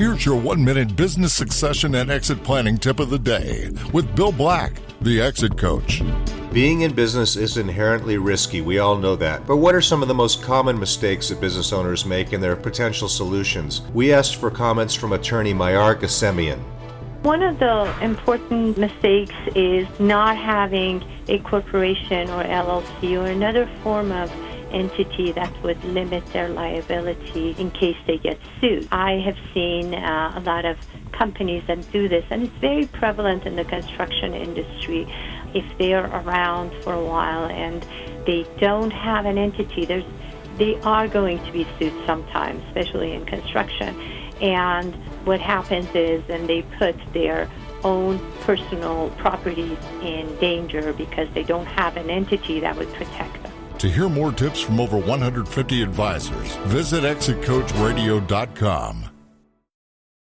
Here's your one minute business succession and exit planning tip of the day with Bill Black, the exit coach. Being in business is inherently risky, we all know that. But what are some of the most common mistakes that business owners make and their potential solutions? We asked for comments from attorney Mayar Gassemian. One of the important mistakes is not having a corporation or LLC or another form of entity that would limit their liability in case they get sued. I have seen uh, a lot of companies that do this, and it's very prevalent in the construction industry. If they're around for a while and they don't have an entity, there's they are going to be sued sometimes, especially in construction. And what happens is, and they put their own personal properties in danger because they don't have an entity that would protect. To hear more tips from over 150 advisors, visit exitcoachradio.com.